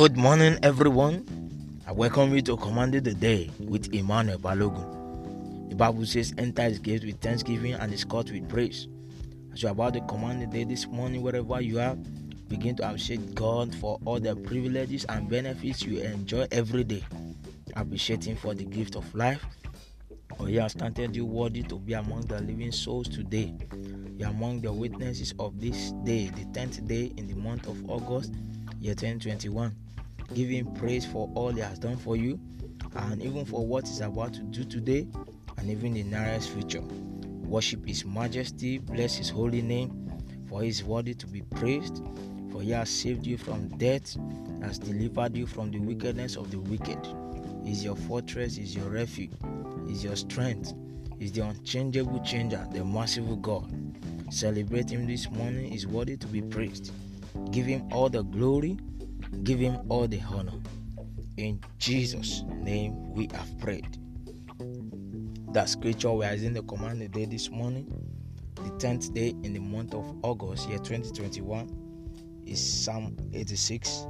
Good morning, everyone. I welcome you to Commanding the Day with Emmanuel Balogun. The Bible says, Enter his gates with thanksgiving and his court with praise. As you're about to command the day this morning, wherever you are, begin to appreciate God for all the privileges and benefits you enjoy every day. Appreciate Him for the gift of life. For He has counted you worthy to be among the living souls today. You are among the witnesses of this day, the 10th day in the month of August year 2021. Give him praise for all he has done for you and even for what he's about to do today and even the nearest future. Worship his majesty, bless his holy name, for he is worthy to be praised. For he has saved you from death, has delivered you from the wickedness of the wicked. Is your fortress, is your refuge, is your strength, is the unchangeable changer, the merciful God. Celebrate him this morning, is worthy to be praised. Give him all the glory, give him all the honor. In Jesus' name we have prayed. That scripture we are in the command the day this morning, the 10th day in the month of August, year 2021, is Psalm 86,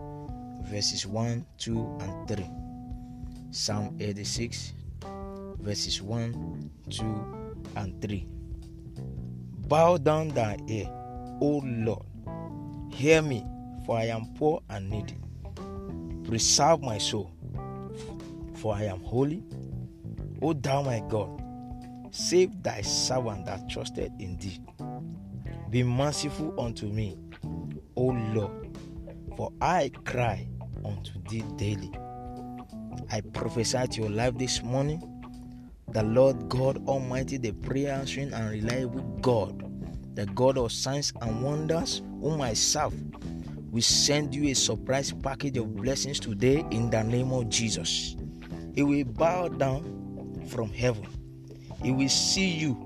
verses 1, 2, and 3. Psalm 86, verses 1, 2, and 3. Bow down thy ear, O Lord Hear me, for I am poor and needy. Preserve my soul, for I am holy. O thou my God, save thy servant that trusted in thee. Be merciful unto me, O Lord, for I cry unto thee daily. I prophesy to your life this morning. The Lord God Almighty, the prayer answering and reliable God, the God of signs and wonders, whom I serve, we send you a surprise package of blessings today in the name of Jesus. He will bow down from heaven. He will see you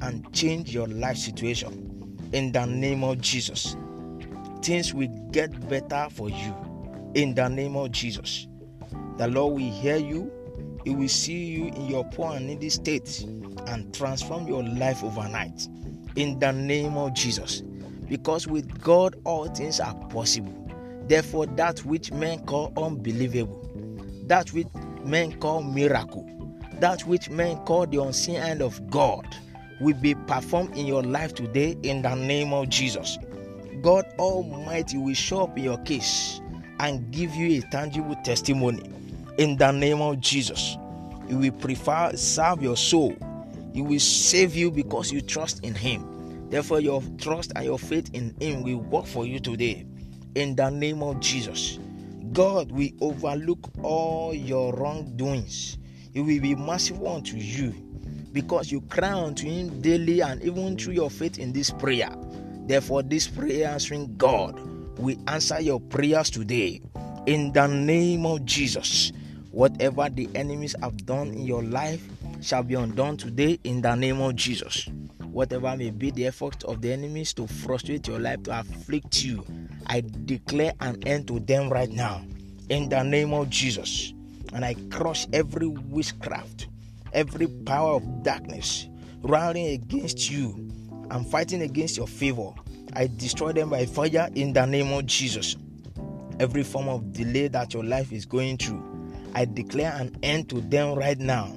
and change your life situation in the name of Jesus. Things will get better for you in the name of Jesus. The Lord will hear you. He will see you in your poor and needy state and transform your life overnight in the name of Jesus. Because with God all things are possible. Therefore, that which men call unbelievable, that which men call miracle, that which men call the unseen hand of God will be performed in your life today in the name of Jesus. God Almighty will show up in your case and give you a tangible testimony in the name of Jesus. He will prefer serve your soul. He will save you because you trust in Him. Therefore, your trust and your faith in Him will work for you today. In the name of Jesus. God will overlook all your wrongdoings. He will be merciful unto you because you cry unto Him daily and even through your faith in this prayer. Therefore, this prayer answering God will answer your prayers today. In the name of Jesus. Whatever the enemies have done in your life shall be undone today in the name of Jesus whatever may be the effort of the enemies to frustrate your life, to afflict you, I declare an end to them right now in the name of Jesus. And I crush every witchcraft, every power of darkness rallying against you and fighting against your favor. I destroy them by fire in the name of Jesus. Every form of delay that your life is going through, I declare an end to them right now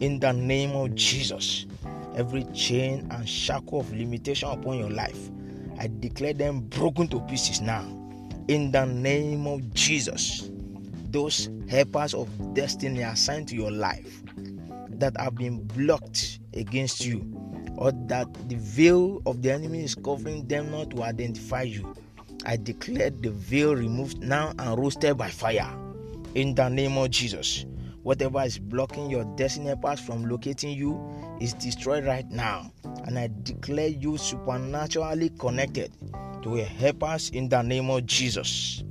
in the name of Jesus every chain and shackle of limitation upon your life. I declare them broken to pieces now. In the name of Jesus, those helpers of destiny assigned to your life that have been blocked against you, or that the veil of the enemy is covering them not to identify you, I declare the veil removed now and roasted by fire. In the name of Jesus, whatever is blocking your destiny path from locating you is destroyed right now. And I declare you supernaturally connected to a helpers in the name of Jesus.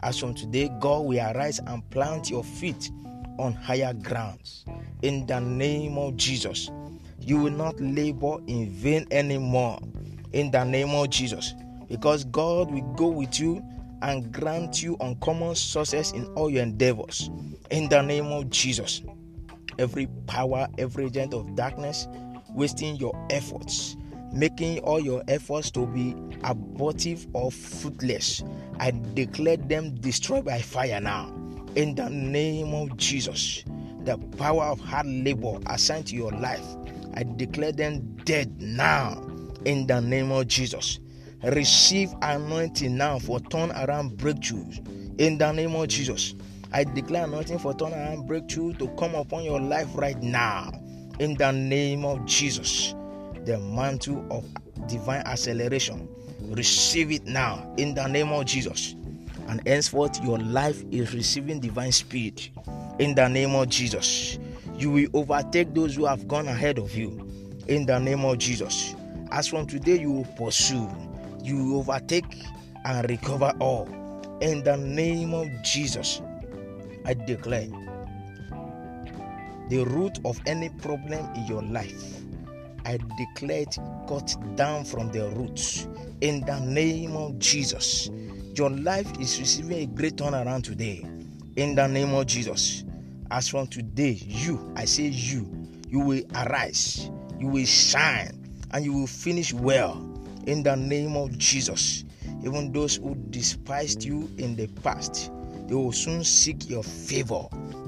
As from today, God will arise and plant your feet on higher grounds. In the name of Jesus, you will not labor in vain anymore. In the name of Jesus, because God will go with you and grant you uncommon success in all your endeavors. In the name of Jesus every power, every agent of darkness wasting your efforts. making all your efforts to be abortive or fruitless. I declare them destroyed by fire now. In the name of Jesus, the power of hard labor assigned to your life, I declare them dead now. In the name of Jesus, receive anointing now for turn around breakthroughs. In the name of Jesus, I declare anointing for turn around breakthrough to come upon your life right now. In the name of Jesus the mantle of divine acceleration. Receive it now in the name of Jesus. And henceforth, your life is receiving divine speed in the name of Jesus. You will overtake those who have gone ahead of you in the name of Jesus. As from today, you will pursue, you overtake and recover all in the name of Jesus. I declare the root of any problem in your life I declare it cut down from the roots in the name of Jesus. Your life is receiving a great turnaround today in the name of Jesus. As from today, you, I say you, you will arise, you will shine, and you will finish well in the name of Jesus. Even those who despised you in the past, they will soon seek your favor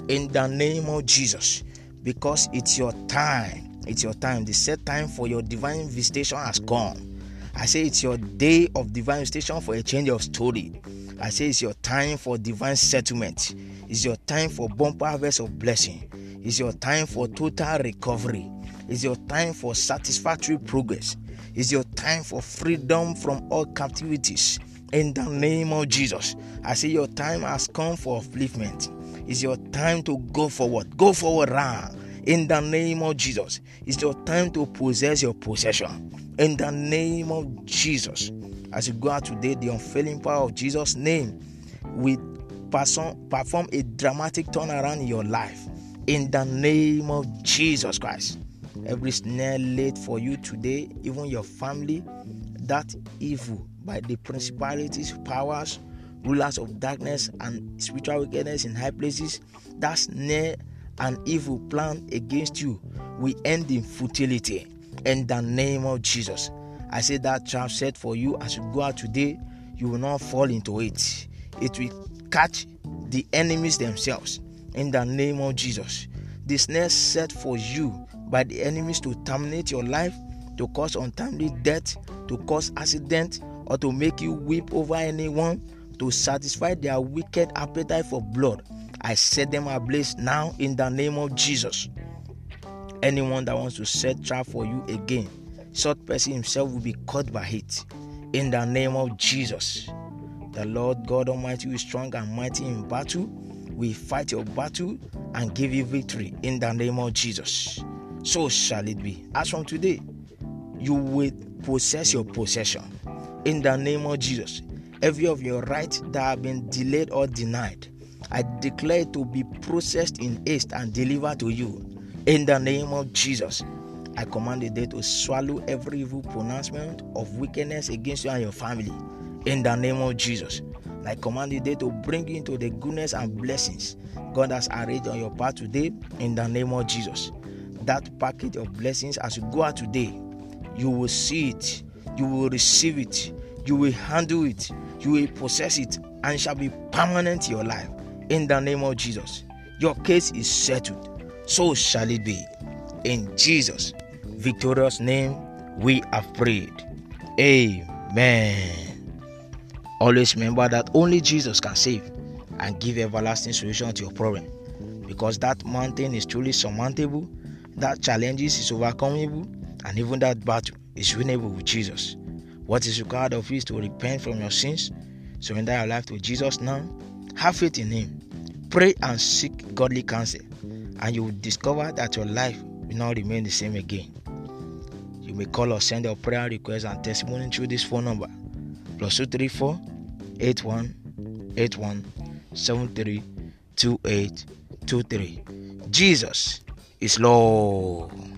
in the name of Jesus because it's your time it's your time. The set time for your divine visitation has come. I say it's your day of divine visitation for a change of story. I say it's your time for divine settlement. It's your time for bumper harvest of blessing. It's your time for total recovery. It's your time for satisfactory progress. It's your time for freedom from all captivities. In the name of Jesus, I say your time has come for upliftment. It's your time to go forward. Go forward, run in the name of Jesus. It's your time to possess your possession. In the name of Jesus. As you go out today, the unfailing power of Jesus' name will perform a dramatic turnaround in your life. In the name of Jesus Christ. Every snare laid for you today, even your family, that evil by the principalities, powers, rulers of darkness, and spiritual wickedness in high places, that snare an evil plan against you will end in futility in the name of Jesus. I say that trap set for you as you go out today, you will not fall into it. It will catch the enemies themselves in the name of Jesus. The snare set for you by the enemies to terminate your life, to cause untimely death, to cause accident, or to make you weep over anyone, to satisfy their wicked appetite for blood I set them ablaze now in the name of Jesus. Anyone that wants to set trap for you again, such person himself will be caught by it in the name of Jesus. The Lord God Almighty is strong and mighty in battle. We fight your battle and give you victory in the name of Jesus. So shall it be. As from today, you will possess your possession in the name of Jesus. Every of your rights that have been delayed or denied, I declare to be processed in haste and delivered to you. In the name of Jesus, I command the day to swallow every evil pronouncement of wickedness against you and your family. In the name of Jesus, I command the day to bring you into the goodness and blessings God has arranged on your path today. In the name of Jesus, that package of blessings as you go out today, you will see it, you will receive it, you will handle it, you will possess it, and shall be permanent in your life in the name of Jesus. Your case is settled. So shall it be. In Jesus' victorious name, we have prayed. Amen. Always remember that only Jesus can save and give everlasting solution to your problem. Because that mountain is truly surmountable, that challenges is overcomable, and even that battle is winnable with Jesus. What is required of you is to repent from your sins, surrender your life to Jesus now, have faith in Him. Pray and seek godly counsel, and you will discover that your life will not remain the same again. You may call or send your prayer request and testimony through this phone number plus 234 81 81 73 28 23. Jesus is Lord.